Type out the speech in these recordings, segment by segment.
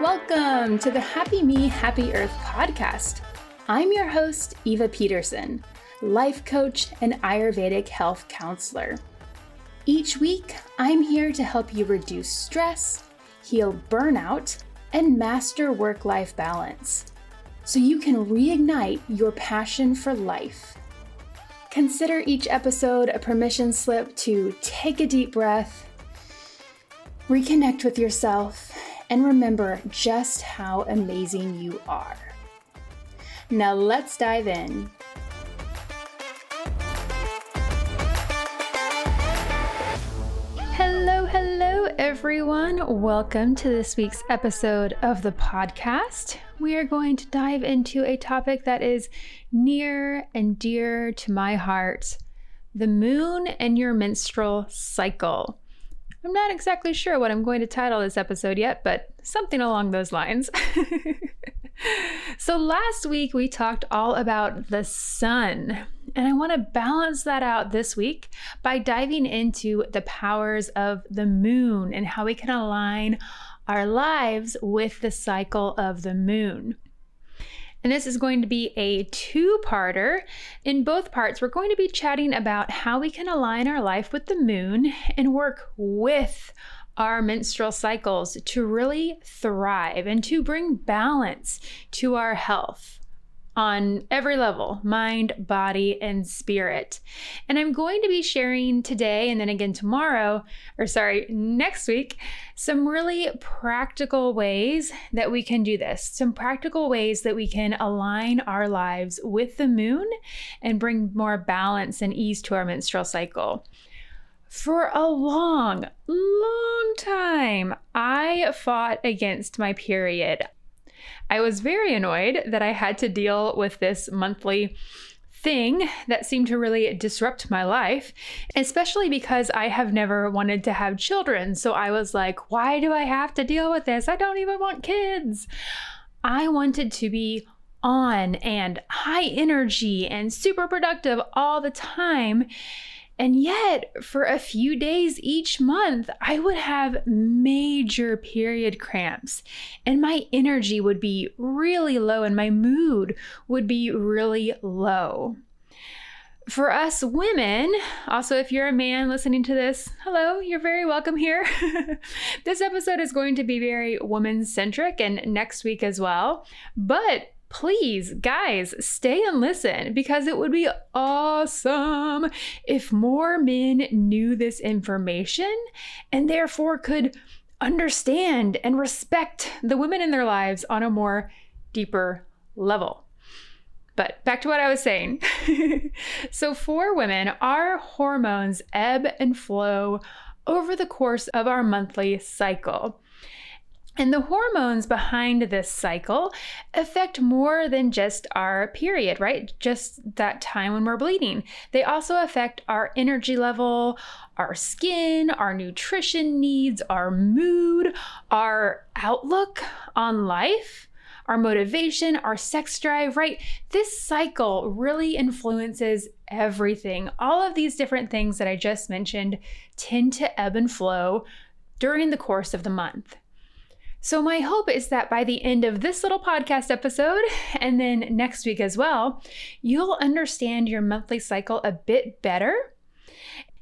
Welcome to the Happy Me, Happy Earth podcast. I'm your host, Eva Peterson, life coach and Ayurvedic health counselor. Each week, I'm here to help you reduce stress, heal burnout, and master work life balance so you can reignite your passion for life. Consider each episode a permission slip to take a deep breath, reconnect with yourself, and remember just how amazing you are. Now let's dive in. Hello, hello, everyone. Welcome to this week's episode of the podcast. We are going to dive into a topic that is near and dear to my heart the moon and your menstrual cycle. I'm not exactly sure what I'm going to title this episode yet, but something along those lines. so, last week we talked all about the sun, and I want to balance that out this week by diving into the powers of the moon and how we can align our lives with the cycle of the moon. And this is going to be a two parter. In both parts, we're going to be chatting about how we can align our life with the moon and work with our menstrual cycles to really thrive and to bring balance to our health on every level mind, body, and spirit. And I'm going to be sharing today and then again tomorrow, or sorry, next week, some really practical ways that we can do this. Some practical ways that we can align our lives with the moon and bring more balance and ease to our menstrual cycle. For a long, long time, I fought against my period. I was very annoyed that I had to deal with this monthly thing that seemed to really disrupt my life, especially because I have never wanted to have children. So I was like, why do I have to deal with this? I don't even want kids. I wanted to be on and high energy and super productive all the time. And yet, for a few days each month, I would have major period cramps, and my energy would be really low, and my mood would be really low. For us women, also, if you're a man listening to this, hello, you're very welcome here. this episode is going to be very woman centric and next week as well. But please, guys, stay and listen because it would be awesome if more men knew this information and therefore could understand and respect the women in their lives on a more deeper level. But back to what I was saying. so, for women, our hormones ebb and flow over the course of our monthly cycle. And the hormones behind this cycle affect more than just our period, right? Just that time when we're bleeding. They also affect our energy level, our skin, our nutrition needs, our mood, our outlook on life, our motivation, our sex drive, right? This cycle really influences everything. All of these different things that I just mentioned tend to ebb and flow during the course of the month. So, my hope is that by the end of this little podcast episode, and then next week as well, you'll understand your monthly cycle a bit better.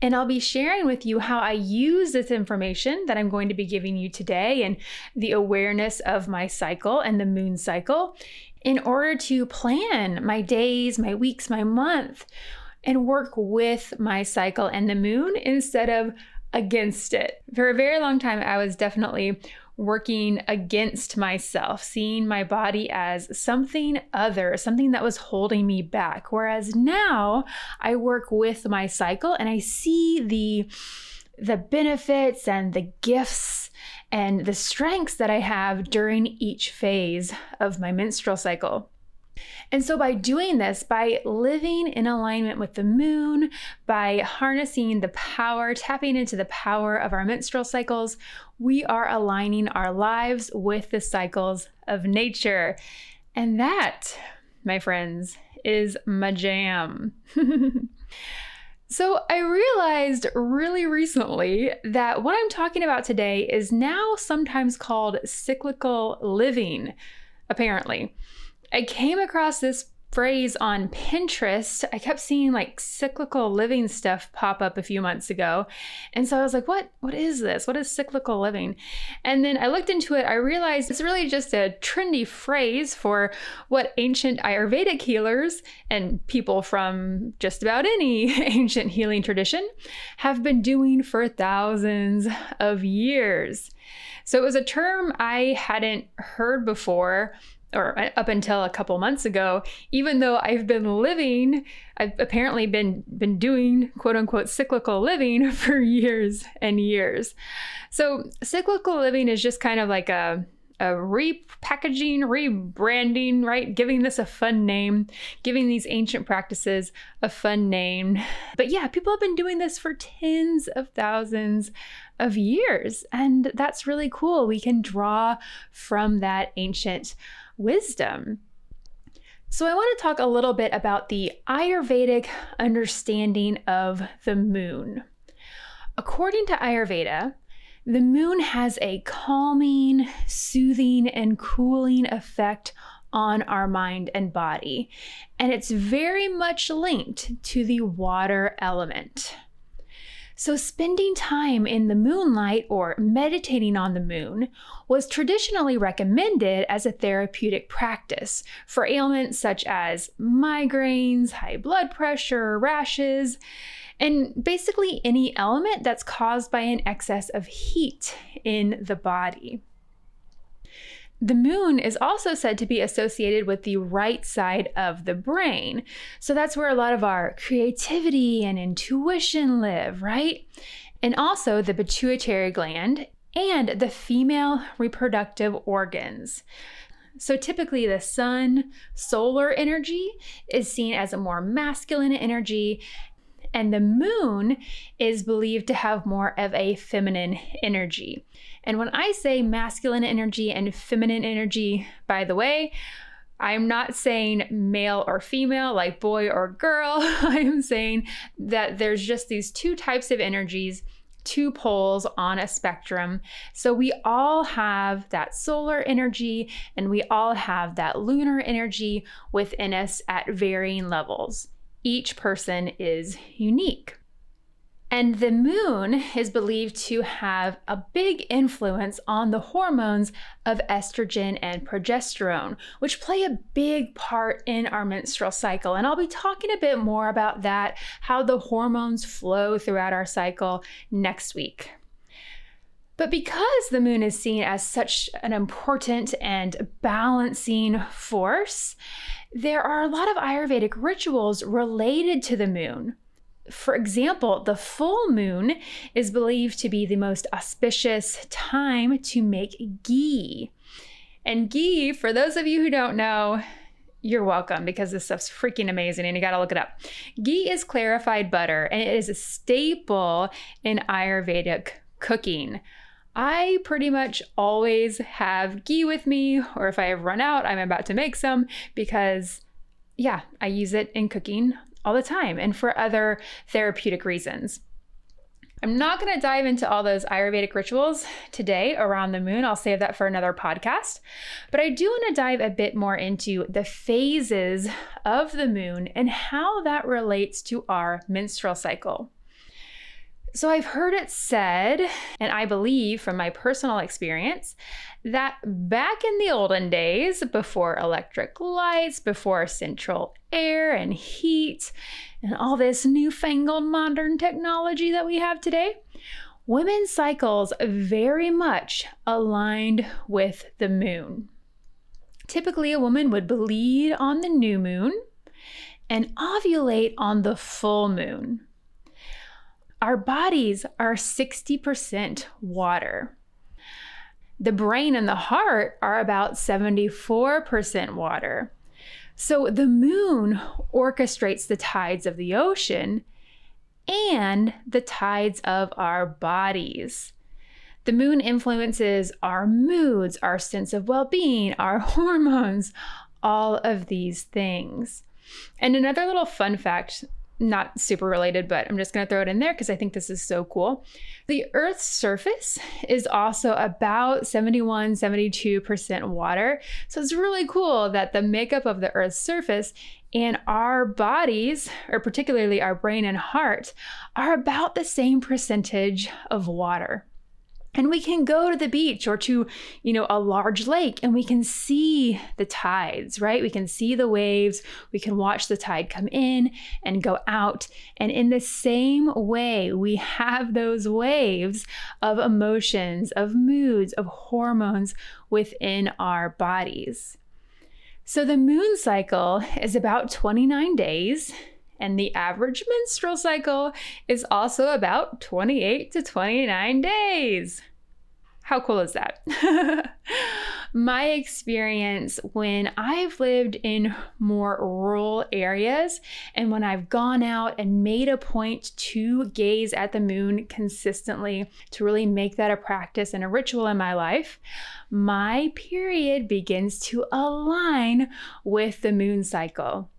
And I'll be sharing with you how I use this information that I'm going to be giving you today and the awareness of my cycle and the moon cycle in order to plan my days, my weeks, my month, and work with my cycle and the moon instead of against it. For a very long time, I was definitely working against myself, seeing my body as something other, something that was holding me back. Whereas now I work with my cycle and I see the the benefits and the gifts and the strengths that I have during each phase of my menstrual cycle. And so, by doing this, by living in alignment with the moon, by harnessing the power, tapping into the power of our menstrual cycles, we are aligning our lives with the cycles of nature. And that, my friends, is my jam. So, I realized really recently that what I'm talking about today is now sometimes called cyclical living, apparently. I came across this phrase on Pinterest. I kept seeing like cyclical living stuff pop up a few months ago. And so I was like, what what is this? What is cyclical living? And then I looked into it. I realized it's really just a trendy phrase for what ancient Ayurvedic healers and people from just about any ancient healing tradition have been doing for thousands of years. So it was a term I hadn't heard before or uh, up until a couple months ago, even though I've been living, I've apparently been been doing quote unquote cyclical living for years and years. So cyclical living is just kind of like a a repackaging, rebranding, right? Giving this a fun name, giving these ancient practices a fun name. But yeah, people have been doing this for tens of thousands of years. And that's really cool. We can draw from that ancient wisdom. So, I want to talk a little bit about the Ayurvedic understanding of the moon. According to Ayurveda, the moon has a calming, soothing, and cooling effect on our mind and body, and it's very much linked to the water element. So, spending time in the moonlight or meditating on the moon was traditionally recommended as a therapeutic practice for ailments such as migraines, high blood pressure, rashes, and basically any element that's caused by an excess of heat in the body. The moon is also said to be associated with the right side of the brain. So that's where a lot of our creativity and intuition live, right? And also the pituitary gland and the female reproductive organs. So typically, the sun, solar energy is seen as a more masculine energy, and the moon is believed to have more of a feminine energy. And when I say masculine energy and feminine energy, by the way, I'm not saying male or female, like boy or girl. I'm saying that there's just these two types of energies, two poles on a spectrum. So we all have that solar energy and we all have that lunar energy within us at varying levels. Each person is unique. And the moon is believed to have a big influence on the hormones of estrogen and progesterone, which play a big part in our menstrual cycle. And I'll be talking a bit more about that, how the hormones flow throughout our cycle next week. But because the moon is seen as such an important and balancing force, there are a lot of Ayurvedic rituals related to the moon for example, the full moon is believed to be the most auspicious time to make ghee. And ghee, for those of you who don't know, you're welcome because this stuff's freaking amazing and you gotta look it up. Ghee is clarified butter and it is a staple in Ayurvedic cooking. I pretty much always have ghee with me, or if I have run out, I'm about to make some because, yeah, I use it in cooking all the time and for other therapeutic reasons. I'm not going to dive into all those Ayurvedic rituals today around the moon. I'll save that for another podcast. But I do want to dive a bit more into the phases of the moon and how that relates to our menstrual cycle. So I've heard it said, and I believe from my personal experience, that back in the olden days, before electric lights, before central air and heat, and all this newfangled modern technology that we have today, women's cycles very much aligned with the moon. Typically, a woman would bleed on the new moon and ovulate on the full moon. Our bodies are 60% water. The brain and the heart are about 74% water. So the moon orchestrates the tides of the ocean and the tides of our bodies. The moon influences our moods, our sense of well being, our hormones, all of these things. And another little fun fact not super related, but I'm just going to throw it in there because I think this is so cool. The Earth's surface is also about 71, 72% water. So it's really cool that the makeup of the Earth's surface and our bodies, or particularly our brain and heart, are about the same percentage of water. And we can go to the beach or to, you know, a large lake and we can see the tides, right? We can see the waves. We can watch the tide come in and go out. And in the same way, we have those waves of emotions, of moods, of hormones within our bodies. So the moon cycle is about 29 days and the average menstrual cycle is also about 28 to 29 days. How cool is that? My experience when I've lived in more rural areas and when I've gone out and made a point to gaze at the moon consistently, to really make that a practice and a ritual in my life, my period begins to align with the moon cycle.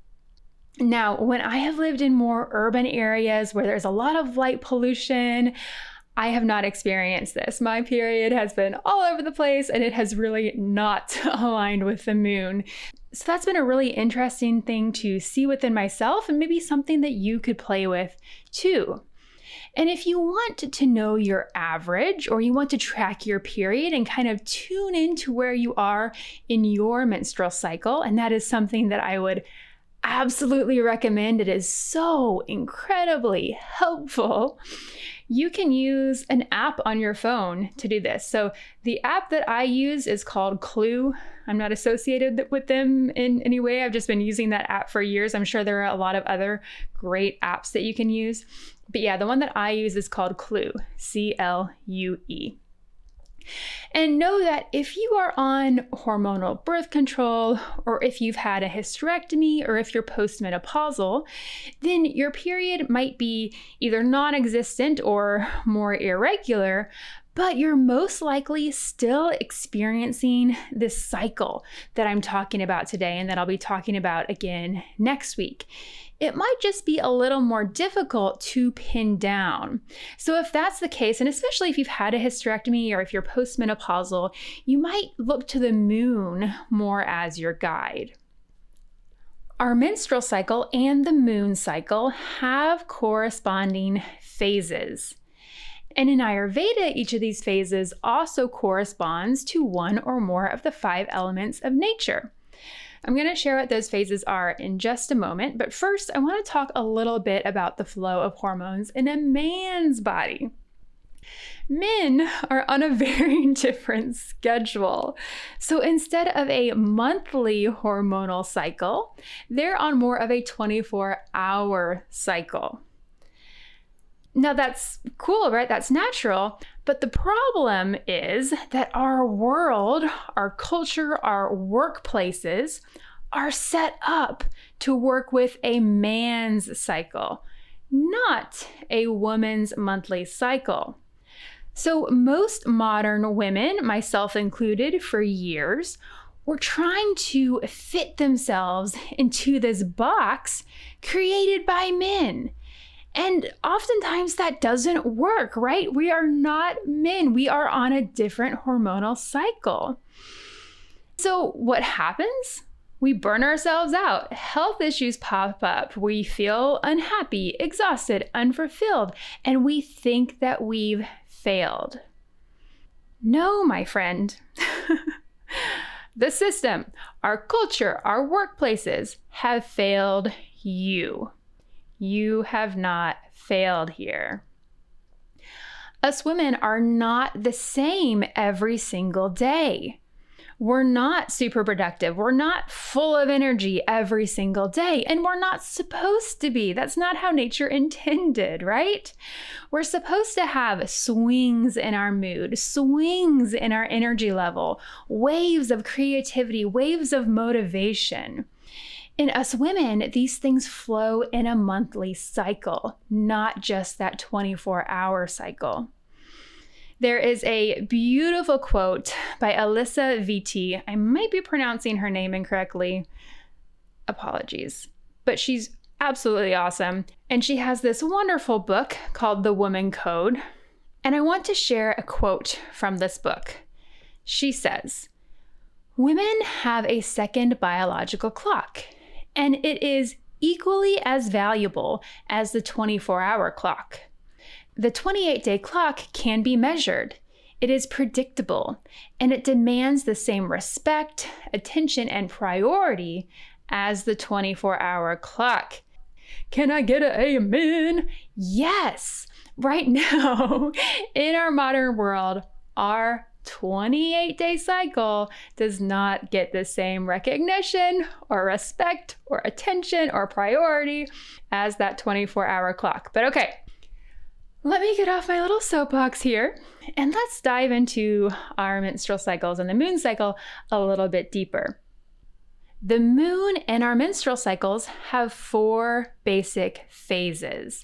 Now, when I have lived in more urban areas where there's a lot of light pollution, I have not experienced this. My period has been all over the place and it has really not aligned with the moon. So that's been a really interesting thing to see within myself and maybe something that you could play with too. And if you want to know your average or you want to track your period and kind of tune into where you are in your menstrual cycle, and that is something that I would absolutely recommend. It is so incredibly helpful. You can use an app on your phone to do this. So, the app that I use is called Clue. I'm not associated with them in any way. I've just been using that app for years. I'm sure there are a lot of other great apps that you can use. But yeah, the one that I use is called Clue, C L U E. And know that if you are on hormonal birth control, or if you've had a hysterectomy, or if you're postmenopausal, then your period might be either non existent or more irregular, but you're most likely still experiencing this cycle that I'm talking about today and that I'll be talking about again next week it might just be a little more difficult to pin down. So, if that's the case, and especially if you've had a hysterectomy or if you're postmenopausal, you might look to the moon more as your guide. Our menstrual cycle and the moon cycle have corresponding phases. And in Ayurveda, each of these phases also corresponds to one or more of the five elements of nature. I'm going to share what those phases are in just a moment, but first, I want to talk a little bit about the flow of hormones in a man's body. Men are on a very different schedule. So instead of a monthly hormonal cycle, they're on more of a 24 hour cycle. Now, that's cool, right? That's natural. But the problem is that our world, our culture, our workplaces are set up to work with a man's cycle, not a woman's monthly cycle. So, most modern women, myself included, for years, were trying to fit themselves into this box created by men. And oftentimes that doesn't work, right? We are not men, we are on a different hormonal cycle. So, what happens? We burn ourselves out. Health issues pop up. We feel unhappy, exhausted, unfulfilled, and we think that we've failed. No, my friend. the system, our culture, our workplaces have failed you. You have not failed here. Us women are not the same every single day. We're not super productive. We're not full of energy every single day, and we're not supposed to be. That's not how nature intended, right? We're supposed to have swings in our mood, swings in our energy level, waves of creativity, waves of motivation. In us women, these things flow in a monthly cycle, not just that 24 hour cycle. There is a beautiful quote by Alisa Vitti. I might be pronouncing her name incorrectly. Apologies. But she's absolutely awesome. And she has this wonderful book called The Woman Code. And I want to share a quote from this book. She says, Women have a second biological clock, and it is equally as valuable as the 24 hour clock. The 28 day clock can be measured. It is predictable and it demands the same respect, attention, and priority as the 24 hour clock. Can I get an amen? Yes! Right now, in our modern world, our 28 day cycle does not get the same recognition or respect or attention or priority as that 24 hour clock. But okay, let me get off my little soapbox here and let's dive into our menstrual cycles and the moon cycle a little bit deeper. The moon and our menstrual cycles have four basic phases.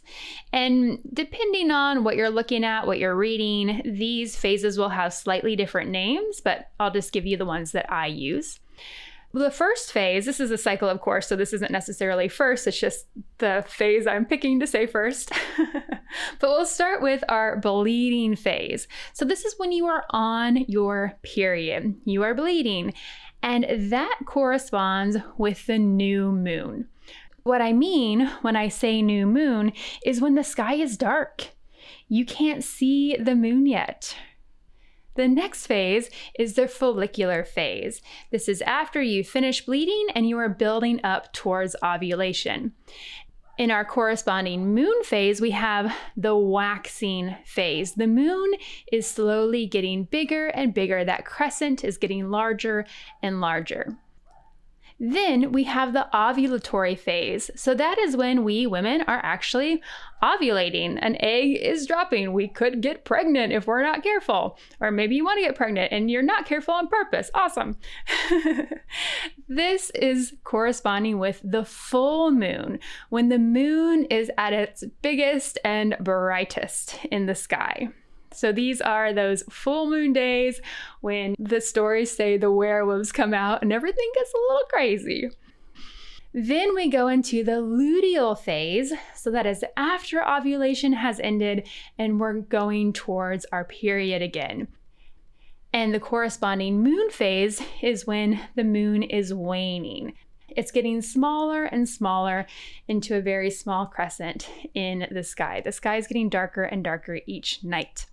And depending on what you're looking at, what you're reading, these phases will have slightly different names, but I'll just give you the ones that I use. The first phase, this is a cycle, of course, so this isn't necessarily first, it's just the phase I'm picking to say first. but we'll start with our bleeding phase. So, this is when you are on your period, you are bleeding and that corresponds with the new moon. What I mean when I say new moon is when the sky is dark. You can't see the moon yet. The next phase is the follicular phase. This is after you finish bleeding and you are building up towards ovulation. In our corresponding moon phase, we have the waxing phase. The moon is slowly getting bigger and bigger. That crescent is getting larger and larger. Then we have the ovulatory phase. So that is when we women are actually ovulating. An egg is dropping. We could get pregnant if we're not careful. Or maybe you want to get pregnant and you're not careful on purpose. Awesome. this is corresponding with the full moon, when the moon is at its biggest and brightest in the sky. So these are those full moon days when the stories say the werewolves come out and everything gets a little crazy. Then we go into the luteal phase. So that is after ovulation has ended and we're going towards our period again. And the corresponding moon phase is when the moon is waning. It's getting smaller and smaller into a very small crescent in the sky. The sky is getting darker and darker each night.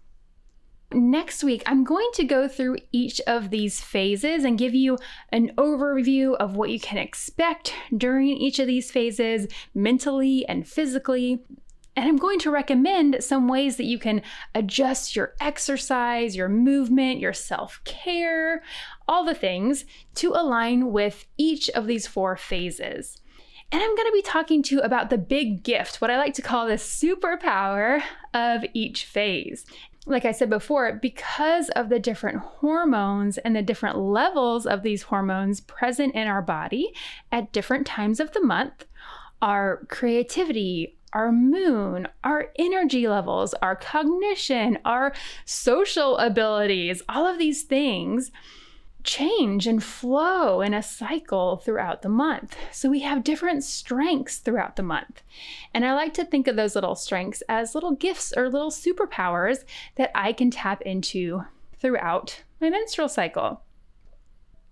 Next week, I'm going to go through each of these phases and give you an overview of what you can expect during each of these phases, mentally and physically. And I'm going to recommend some ways that you can adjust your exercise, your movement, your self care, all the things to align with each of these four phases. And I'm going to be talking to you about the big gift, what I like to call the superpower of each phase like I said before, because of the different hormones and the different levels of these hormones present in our body at different times of the month, our creativity, our moon, our energy levels, our cognition, our social abilities, all of these things change and flow in a cycle throughout the month. So we have different strengths throughout the month. And I like to think of those little strengths as little gifts or little superpowers that I can tap into throughout my menstrual cycle.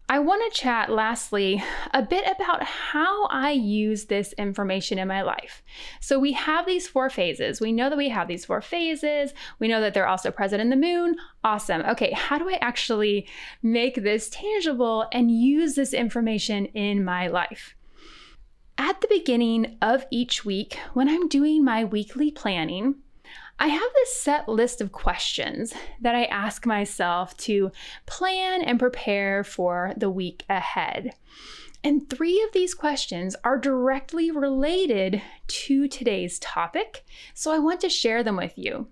I want to chat lastly a bit about how I use this information in my life. So, we have these four phases. We know that we have these four phases. We know that they're also present in the moon. Awesome. Okay, how do I actually make this tangible and use this information in my life? At the beginning of each week, when I'm doing my weekly planning, I have this set list of questions that I ask myself to plan and prepare for the week ahead. And three of these questions are directly related to today's topic, so I want to share them with you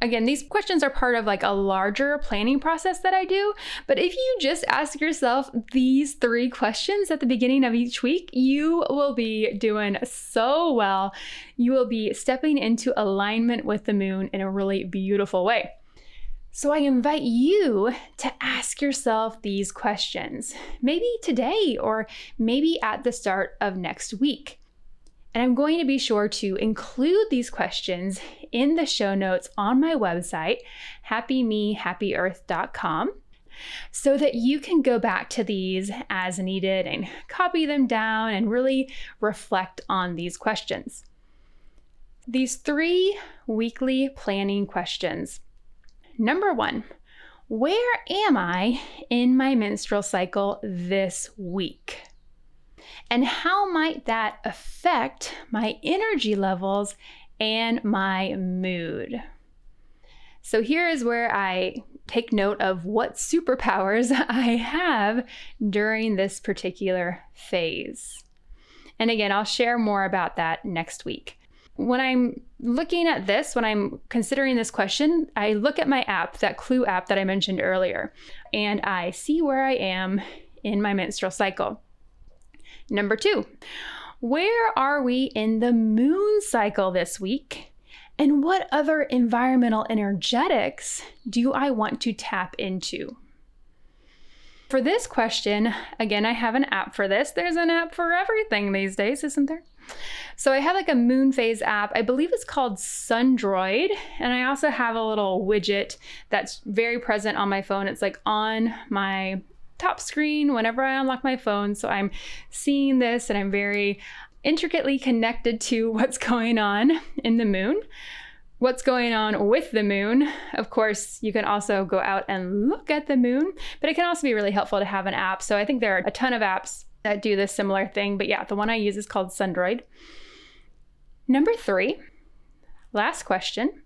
again, these questions are part of like a larger planning process that I do. But if you just ask yourself these three questions at the beginning of each week, you will be doing so well. You will be stepping into alignment with the moon in a really beautiful way. So I invite you to ask yourself these questions, maybe today or maybe at the start of next week. And I'm going to be sure to include these questions in the show notes on my website, happymehappyearth.com, so that you can go back to these as needed and copy them down and really reflect on these questions. These three weekly planning questions. Number one, where am I in my menstrual cycle this week? And how might that affect my energy levels and my mood? So, here is where I take note of what superpowers I have during this particular phase. And again, I'll share more about that next week. When I'm looking at this, when I'm considering this question, I look at my app, that Clue app that I mentioned earlier, and I see where I am in my menstrual cycle. Number two, where are we in the moon cycle this week? And what other environmental energetics do I want to tap into? For this question, again, I have an app for this. There's an app for everything these days, isn't there? So I have like a moon phase app. I believe it's called Sundroid. And I also have a little widget that's very present on my phone. It's like on my top screen whenever I unlock my phone. So I'm seeing this and I'm very intricately connected to what's going on in the moon. What's going on with the moon? Of course, you can also go out and look at the moon, but it can also be really helpful to have an app. So I think there are a ton of apps that do this similar thing. But yeah, the one I use is called Sundroid. Number three, last question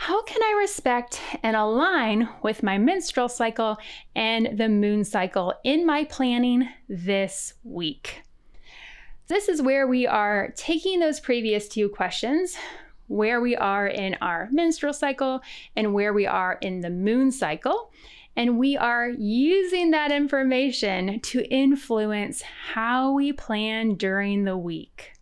how can I respect and align with my menstrual cycle and the moon cycle in my planning this week? This is where we are taking those previous two questions, where we are in our menstrual cycle and where we are in the moon cycle. And we are using that information to influence how we plan during the week.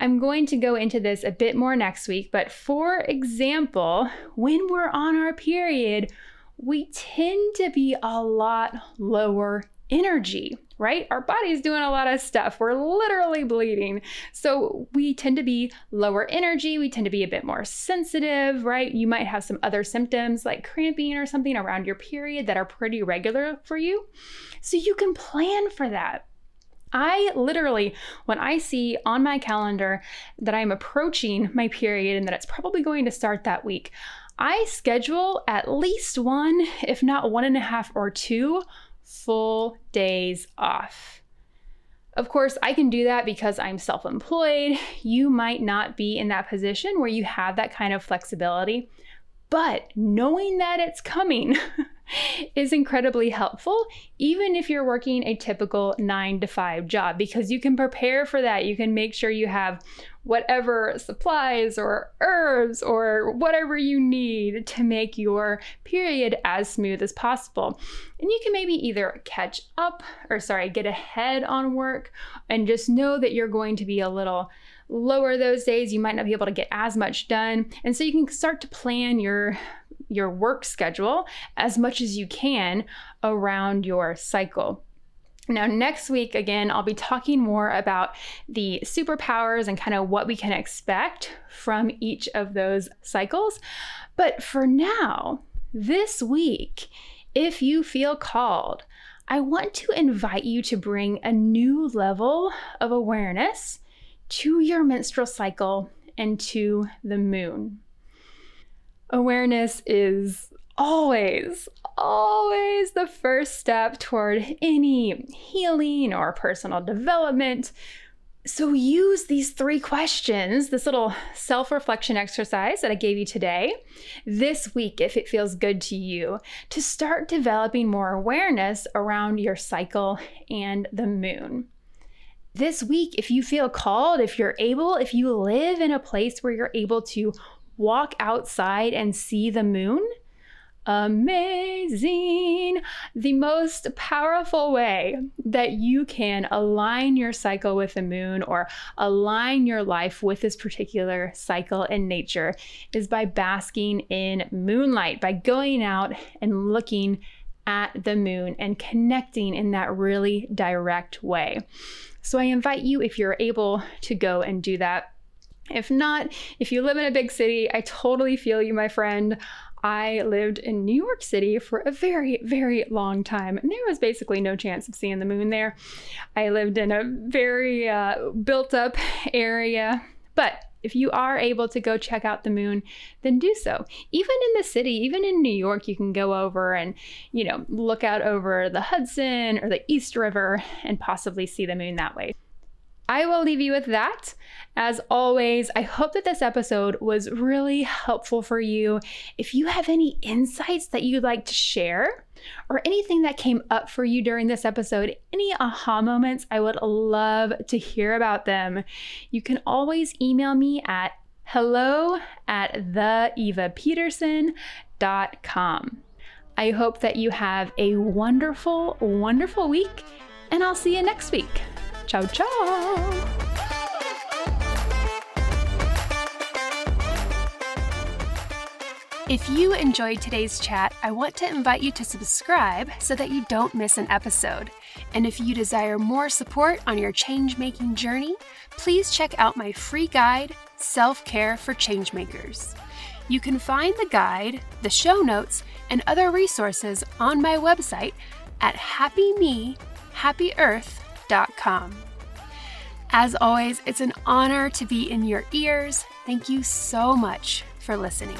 I'm going to go into this a bit more next week, but for example, when we're on our period, we tend to be a lot lower energy, right? Our body's doing a lot of stuff. We're literally bleeding. So we tend to be lower energy. We tend to be a bit more sensitive, right? You might have some other symptoms like cramping or something around your period that are pretty regular for you. So you can plan for that. I literally, when I see on my calendar that I'm approaching my period and that it's probably going to start that week, I schedule at least one, if not one and a half or two full days off. Of course, I can do that because I'm self employed. You might not be in that position where you have that kind of flexibility, but knowing that it's coming is incredibly helpful, even if you're working a typical nine to five job, because you can prepare for that. You can make sure you have whatever supplies or herbs or whatever you need to make your period as smooth as possible. And you can maybe either catch up or, sorry, get ahead on work and just know that you're going to be a little lower those days. You might not be able to get as much done. And so you can start to plan your your work schedule as much as you can around your cycle. Now, next week, again, I'll be talking more about the superpowers and kind of what we can expect from each of those cycles. But for now, this week, if you feel called, I want to invite you to bring a new level of awareness to your menstrual cycle and to the moon awareness is always, always the first step toward any healing or personal development. So use these three questions, this little self reflection exercise that I gave you today, this week, if it feels good to you, to start developing more awareness around your cycle and the moon. This week, if you feel called, if you're able, if you live in a place where you're able to walk outside and see the moon? Amazing! The most powerful way that you can align your cycle with the moon or align your life with this particular cycle in nature is by basking in moonlight, by going out and looking at the moon and connecting in that really direct way. So I invite you, if you're able to go and do that. If not, if you live in a big city, I totally feel you, my friend. I lived in New York City for a very, very long time, and there was basically no chance of seeing the moon there. I lived in a very uh, built up area, but if you are able to go check out the moon, then do so. Even in the city, even in New York, you can go over and, you know, look out over the Hudson or the East River and possibly see the moon that way. I will leave you with that. As always, I hope that this episode was really helpful for you. If you have any insights that you'd like to share, or anything that came up for you during this episode, any aha moments, I would love to hear about them. You can always email me at hello at theevapeterson.com. I hope that you have a wonderful, wonderful week, and I'll see you next week. Ciao, ciao. If you enjoyed today's chat, I want to invite you to subscribe so that you don't miss an episode. And if you desire more support on your change making journey, please check out my free guide, Self Care for Changemakers. You can find the guide, the show notes, and other resources on my website at happymehappyearth.com. As always, it's an honor to be in your ears. Thank you so much for listening.